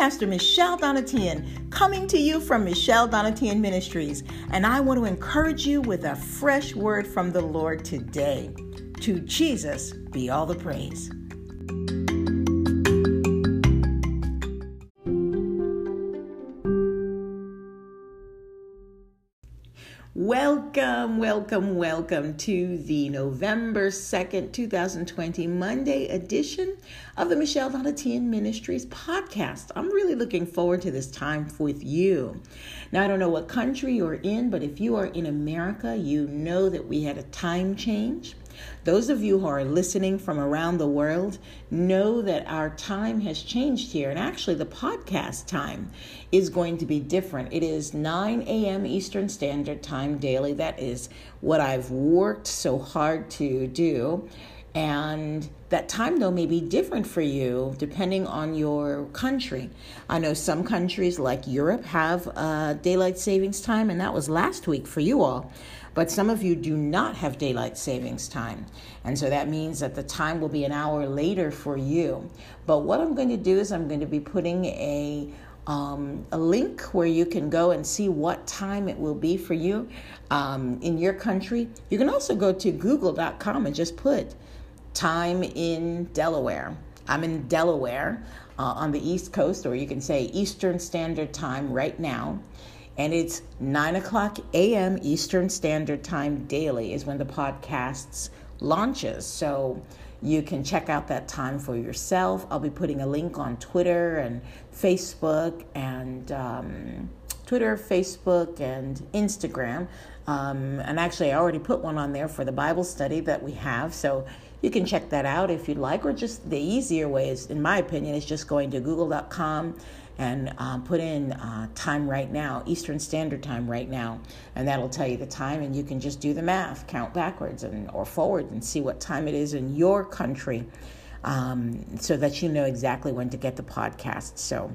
Pastor Michelle Donatian, coming to you from Michelle Donatian Ministries, and I want to encourage you with a fresh word from the Lord today. To Jesus be all the praise. Welcome, welcome, to the November 2nd, 2020 Monday edition of the Michelle Donatian Ministries podcast. I'm really looking forward to this time with you. Now, I don't know what country you're in, but if you are in America, you know that we had a time change. Those of you who are listening from around the world know that our time has changed here. And actually, the podcast time is going to be different. It is 9 a.m. Eastern Standard Time daily. That is what I've worked so hard to do. And that time, though, may be different for you depending on your country. I know some countries like Europe have uh, daylight savings time, and that was last week for you all. But some of you do not have daylight savings time. And so that means that the time will be an hour later for you. But what I'm going to do is I'm going to be putting a um, a link where you can go and see what time it will be for you um, in your country. You can also go to google.com and just put time in Delaware. I'm in Delaware uh, on the East Coast, or you can say Eastern Standard Time right now and it's 9 o'clock a.m. Eastern Standard Time daily is when the podcast launches. So you can check out that time for yourself. I'll be putting a link on Twitter and Facebook and um, Twitter, Facebook, and Instagram. Um, and actually, I already put one on there for the Bible study that we have. So you can check that out if you'd like, or just the easier way is, in my opinion, is just going to google.com and uh, put in uh, time right now, Eastern Standard Time right now, and that'll tell you the time, and you can just do the math, count backwards and or forward, and see what time it is in your country, um, so that you know exactly when to get the podcast. So.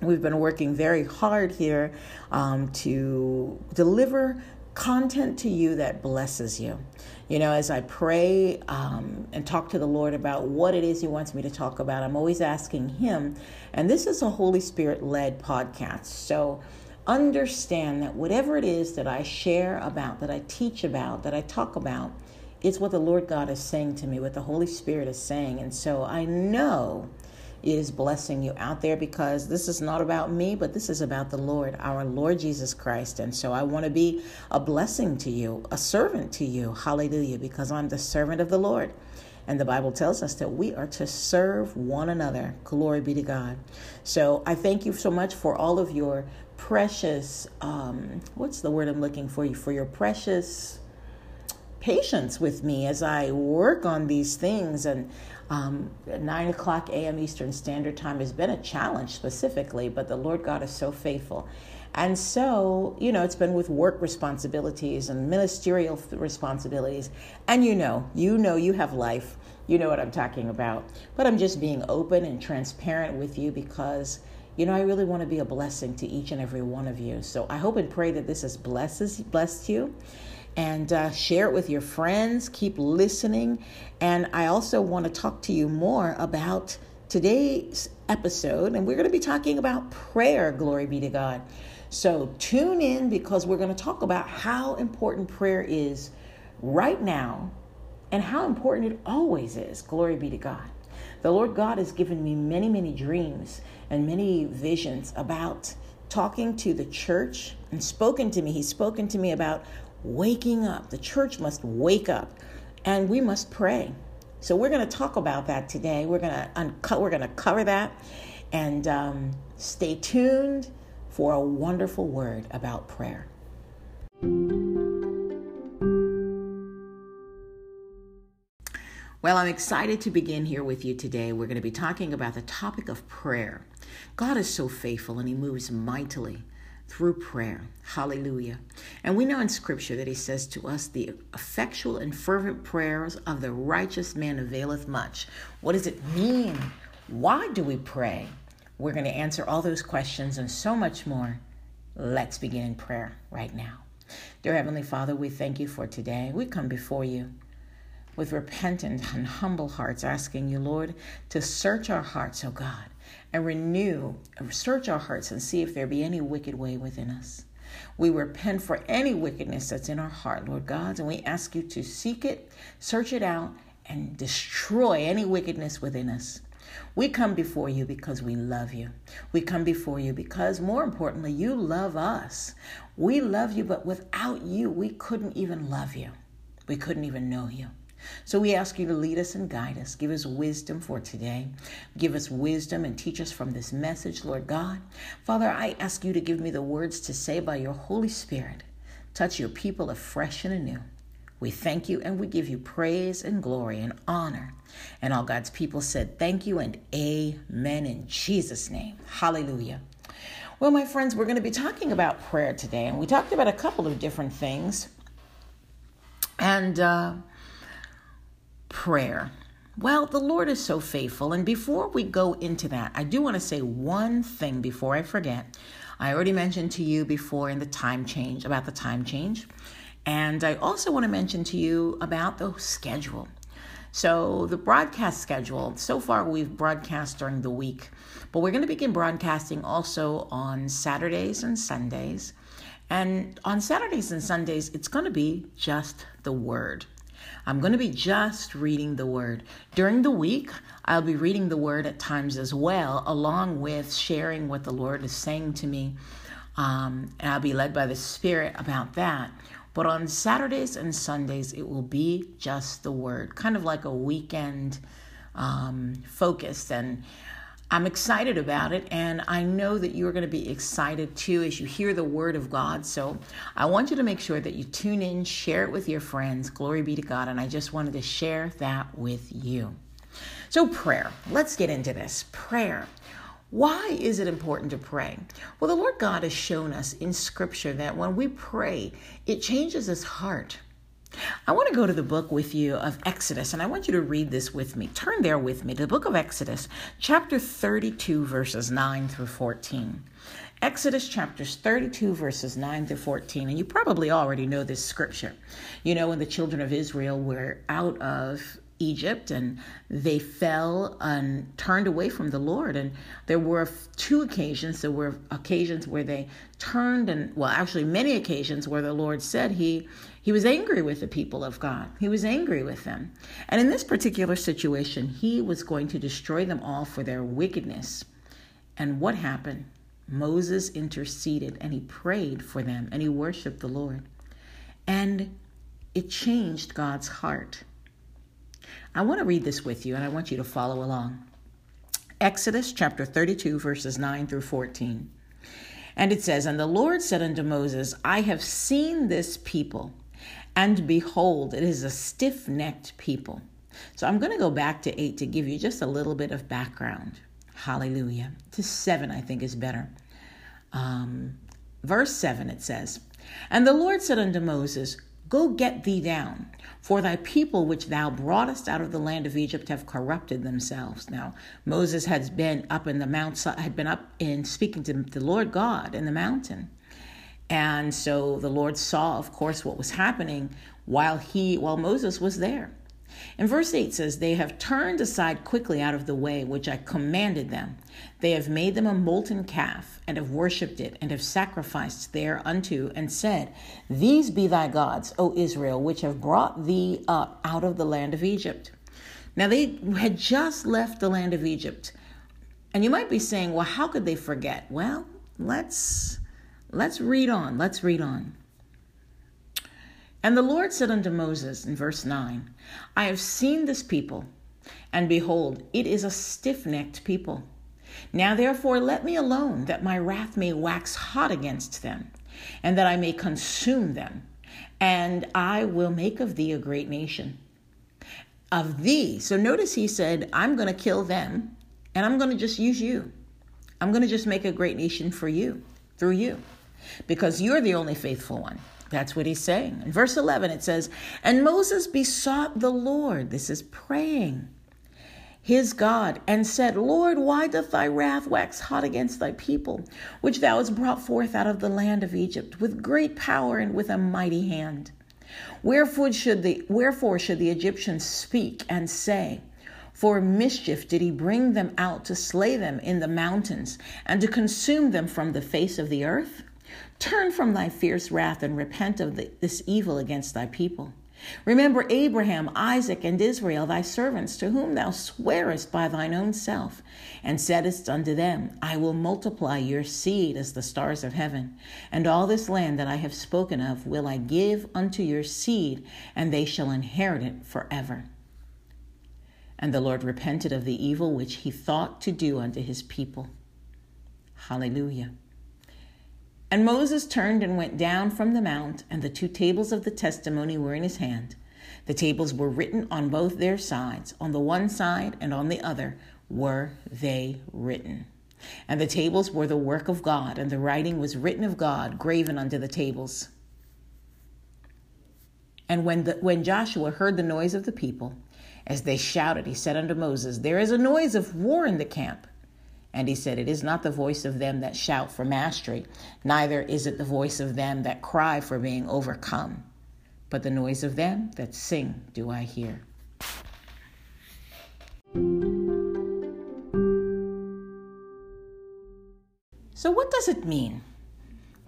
We've been working very hard here um, to deliver content to you that blesses you. You know, as I pray um, and talk to the Lord about what it is He wants me to talk about, I'm always asking Him. And this is a Holy Spirit led podcast. So understand that whatever it is that I share about, that I teach about, that I talk about, it's what the Lord God is saying to me, what the Holy Spirit is saying. And so I know is blessing you out there because this is not about me, but this is about the Lord, our Lord Jesus Christ. And so I want to be a blessing to you, a servant to you. Hallelujah, because I'm the servant of the Lord. And the Bible tells us that we are to serve one another. Glory be to God. So I thank you so much for all of your precious, um, what's the word I'm looking for you? For your precious patience with me as I work on these things. And um, 9 o'clock a.m. Eastern Standard Time has been a challenge specifically, but the Lord God is so faithful. And so, you know, it's been with work responsibilities and ministerial responsibilities. And you know, you know, you have life. You know what I'm talking about. But I'm just being open and transparent with you because, you know, I really want to be a blessing to each and every one of you. So I hope and pray that this has blesses blessed you and uh, share it with your friends. Keep listening. And I also want to talk to you more about today's episode, and we're going to be talking about prayer. Glory be to God. So tune in because we're going to talk about how important prayer is right now and how important it always is. Glory be to God. The Lord God has given me many, many dreams and many visions about talking to the church and spoken to me. He's spoken to me about waking up. The church must wake up and we must pray. So we're going to talk about that today. We're going to unco- we're going to cover that and um, stay tuned for a wonderful word about prayer. Well, I'm excited to begin here with you today. We're going to be talking about the topic of prayer. God is so faithful and He moves mightily through prayer. Hallelujah. And we know in Scripture that He says to us, the effectual and fervent prayers of the righteous man availeth much. What does it mean? Why do we pray? We're going to answer all those questions and so much more. Let's begin in prayer right now. Dear Heavenly Father, we thank you for today. We come before you with repentant and humble hearts, asking you, Lord, to search our hearts, oh God and renew, and search our hearts and see if there be any wicked way within us. We repent for any wickedness that's in our heart, Lord God, and we ask you to seek it, search it out, and destroy any wickedness within us. We come before you because we love you. We come before you because, more importantly, you love us. We love you, but without you, we couldn't even love you. We couldn't even know you. So we ask you to lead us and guide us. Give us wisdom for today. Give us wisdom and teach us from this message, Lord God. Father, I ask you to give me the words to say by your Holy Spirit. Touch your people afresh and anew. We thank you and we give you praise and glory and honor. And all God's people said, Thank you and amen in Jesus' name. Hallelujah. Well, my friends, we're going to be talking about prayer today, and we talked about a couple of different things. And uh, prayer. Well, the Lord is so faithful. And before we go into that, I do want to say one thing before I forget. I already mentioned to you before in the time change about the time change. And I also want to mention to you about the schedule. So, the broadcast schedule, so far we've broadcast during the week, but we're going to begin broadcasting also on Saturdays and Sundays. And on Saturdays and Sundays, it's going to be just the word. I'm going to be just reading the word. During the week, I'll be reading the word at times as well, along with sharing what the Lord is saying to me. Um, and I'll be led by the Spirit about that. But on Saturdays and Sundays, it will be just the word, kind of like a weekend um, focus. And I'm excited about it, and I know that you're going to be excited too as you hear the word of God. So I want you to make sure that you tune in, share it with your friends. Glory be to God. And I just wanted to share that with you. So, prayer. Let's get into this. Prayer. Why is it important to pray? Well, the Lord God has shown us in Scripture that when we pray, it changes His heart. I want to go to the book with you of Exodus, and I want you to read this with me. Turn there with me to the book of Exodus, chapter 32, verses 9 through 14. Exodus chapters 32, verses 9 through 14. And you probably already know this scripture. You know, when the children of Israel were out of Egypt and they fell and turned away from the Lord. And there were two occasions, there were occasions where they turned and well actually many occasions where the Lord said he he was angry with the people of God. He was angry with them. And in this particular situation, he was going to destroy them all for their wickedness. And what happened? Moses interceded and he prayed for them and he worshiped the Lord. And it changed God's heart. I want to read this with you and I want you to follow along. Exodus chapter 32, verses 9 through 14. And it says, And the Lord said unto Moses, I have seen this people, and behold, it is a stiff necked people. So I'm going to go back to 8 to give you just a little bit of background. Hallelujah. To 7, I think, is better. Um, verse 7, it says, And the Lord said unto Moses, Go get thee down, for thy people which thou broughtest out of the land of Egypt have corrupted themselves. Now Moses had been up in the mount, had been up in speaking to the Lord God in the mountain, and so the Lord saw, of course, what was happening while he, while Moses was there. And verse 8 says, They have turned aside quickly out of the way which I commanded them. They have made them a molten calf, and have worshipped it, and have sacrificed thereunto, and said, These be thy gods, O Israel, which have brought thee up out of the land of Egypt. Now they had just left the land of Egypt. And you might be saying, well, how could they forget? Well, let's let's read on. Let's read on. And the Lord said unto Moses in verse 9, I have seen this people, and behold, it is a stiff necked people. Now therefore let me alone, that my wrath may wax hot against them, and that I may consume them, and I will make of thee a great nation. Of thee. So notice he said, I'm going to kill them, and I'm going to just use you. I'm going to just make a great nation for you, through you, because you're the only faithful one. That's what he's saying. In verse 11, it says, And Moses besought the Lord, this is praying, his God, and said, Lord, why doth thy wrath wax hot against thy people, which thou hast brought forth out of the land of Egypt, with great power and with a mighty hand? Wherefore should the, wherefore should the Egyptians speak and say, For mischief did he bring them out to slay them in the mountains and to consume them from the face of the earth? Turn from thy fierce wrath and repent of the, this evil against thy people. Remember Abraham, Isaac, and Israel, thy servants, to whom thou swearest by thine own self, and saidst unto them, I will multiply your seed as the stars of heaven, and all this land that I have spoken of will I give unto your seed, and they shall inherit it forever. And the Lord repented of the evil which he thought to do unto his people. Hallelujah. And Moses turned and went down from the mount, and the two tables of the testimony were in his hand. The tables were written on both their sides, on the one side and on the other were they written. And the tables were the work of God, and the writing was written of God, graven unto the tables. And when, the, when Joshua heard the noise of the people, as they shouted, he said unto Moses, There is a noise of war in the camp. And he said, It is not the voice of them that shout for mastery, neither is it the voice of them that cry for being overcome, but the noise of them that sing do I hear. So, what does it mean?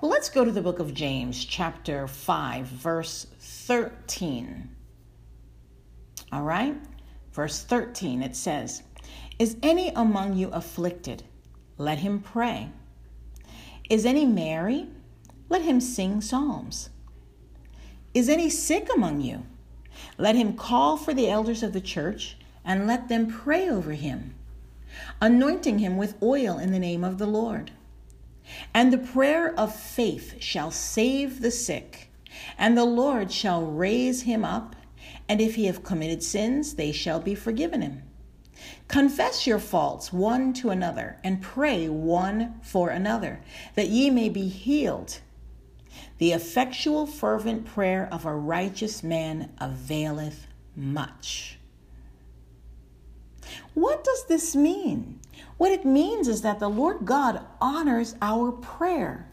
Well, let's go to the book of James, chapter 5, verse 13. All right? Verse 13, it says, Is any among you afflicted? Let him pray. Is any merry? Let him sing psalms. Is any sick among you? Let him call for the elders of the church and let them pray over him, anointing him with oil in the name of the Lord. And the prayer of faith shall save the sick, and the Lord shall raise him up and if he have committed sins, they shall be forgiven him. Confess your faults one to another, and pray one for another, that ye may be healed. The effectual, fervent prayer of a righteous man availeth much. What does this mean? What it means is that the Lord God honors our prayer.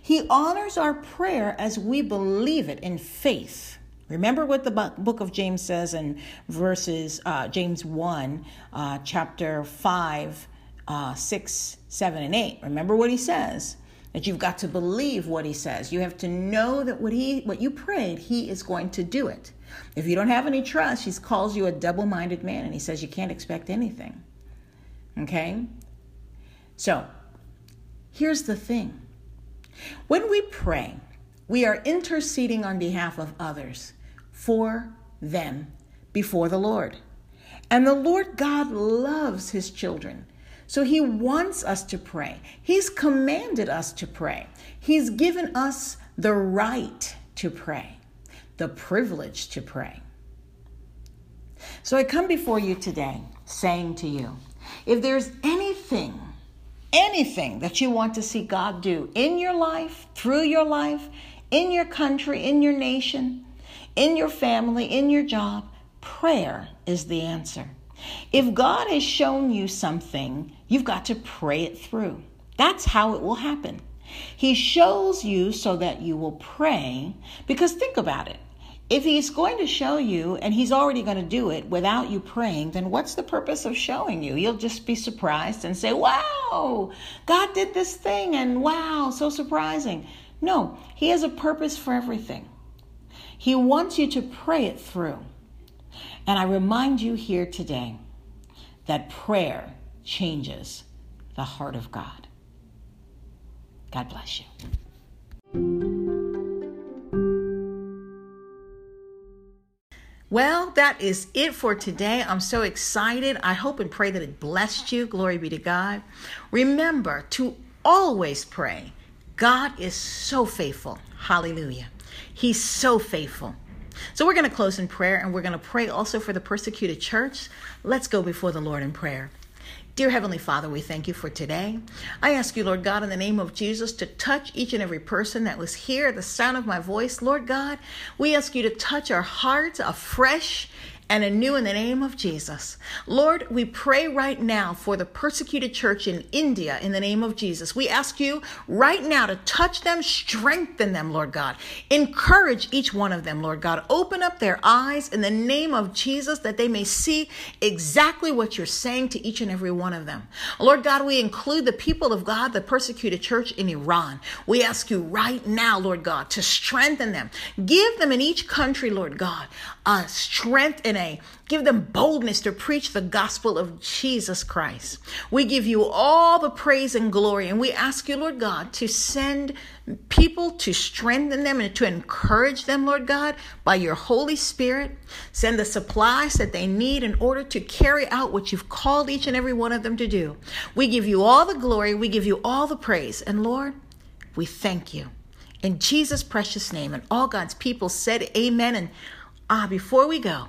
He honors our prayer as we believe it in faith. Remember what the book of James says in verses, uh, James 1, uh, chapter 5, uh, 6, 7, and 8. Remember what he says that you've got to believe what he says. You have to know that what he what you prayed, he is going to do it. If you don't have any trust, he calls you a double-minded man and he says you can't expect anything. Okay? So, here's the thing. When we pray, we are interceding on behalf of others for them before the Lord. And the Lord God loves his children. So he wants us to pray. He's commanded us to pray. He's given us the right to pray, the privilege to pray. So I come before you today saying to you if there's anything, anything that you want to see God do in your life, through your life, in your country, in your nation, in your family, in your job, prayer is the answer. If God has shown you something, you've got to pray it through. That's how it will happen. He shows you so that you will pray. Because think about it. If he's going to show you and he's already going to do it without you praying, then what's the purpose of showing you? You'll just be surprised and say, Wow, God did this thing, and wow, so surprising. No, he has a purpose for everything. He wants you to pray it through. And I remind you here today that prayer changes the heart of God. God bless you. Well, that is it for today. I'm so excited. I hope and pray that it blessed you. Glory be to God. Remember to always pray. God is so faithful. Hallelujah. He's so faithful. So we're going to close in prayer and we're going to pray also for the persecuted church. Let's go before the Lord in prayer. Dear Heavenly Father, we thank you for today. I ask you, Lord God, in the name of Jesus, to touch each and every person that was here, the sound of my voice. Lord God, we ask you to touch our hearts afresh and anew in the name of Jesus. Lord, we pray right now for the persecuted church in India in the name of Jesus. We ask you right now to touch them, strengthen them, Lord God. Encourage each one of them, Lord God. Open up their eyes in the name of Jesus that they may see exactly what you're saying to each and every one of them. Lord God, we include the people of God, the persecuted church in Iran. We ask you right now, Lord God, to strengthen them. Give them in each country, Lord God, a strength and a give them boldness to preach the gospel of Jesus Christ. We give you all the praise and glory, and we ask you, Lord God, to send people to strengthen them and to encourage them, Lord God, by your Holy Spirit. Send the supplies that they need in order to carry out what you've called each and every one of them to do. We give you all the glory, we give you all the praise, and Lord, we thank you. In Jesus' precious name, and all God's people said, Amen. And ah, before we go,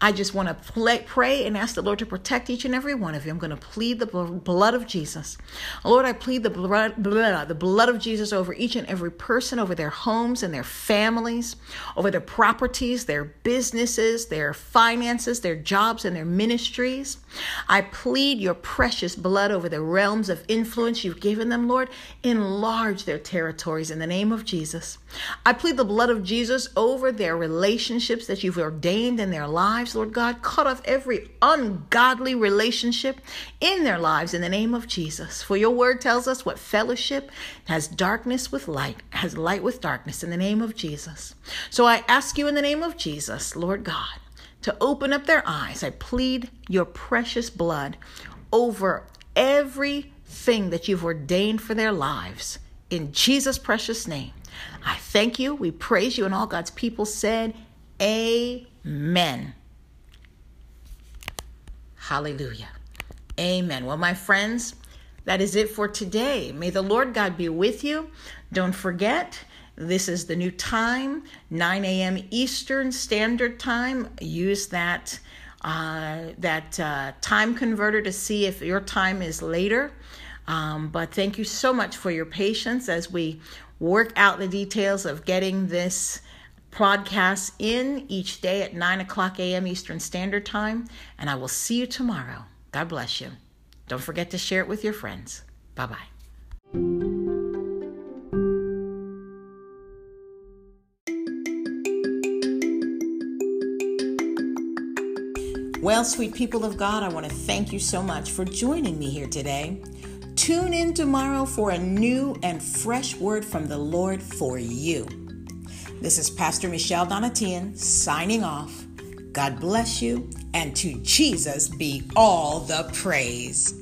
I just want to pray and ask the Lord to protect each and every one of you. I'm going to plead the blood of Jesus. Lord, I plead the blood, the blood of Jesus over each and every person, over their homes and their families, over their properties, their businesses, their finances, their jobs, and their ministries. I plead your precious blood over the realms of influence you've given them, Lord. Enlarge their territories in the name of Jesus. I plead the blood of Jesus over their relationships that you've ordained in their lives lives, Lord God. Cut off every ungodly relationship in their lives in the name of Jesus. For your word tells us what fellowship has darkness with light, has light with darkness in the name of Jesus. So I ask you in the name of Jesus, Lord God, to open up their eyes. I plead your precious blood over everything that you've ordained for their lives. In Jesus' precious name, I thank you. We praise you. And all God's people said, Amen. Hallelujah. Amen. Well, my friends, that is it for today. May the Lord God be with you. Don't forget, this is the new time, 9 a.m. Eastern Standard Time. Use that uh, that uh, time converter to see if your time is later. Um, but thank you so much for your patience as we work out the details of getting this podcasts in each day at 9 o'clock a.m. Eastern Standard Time, and I will see you tomorrow. God bless you. Don't forget to share it with your friends. Bye bye. Well, sweet people of God, I want to thank you so much for joining me here today. Tune in tomorrow for a new and fresh word from the Lord for you. This is Pastor Michelle Donatian signing off. God bless you, and to Jesus be all the praise.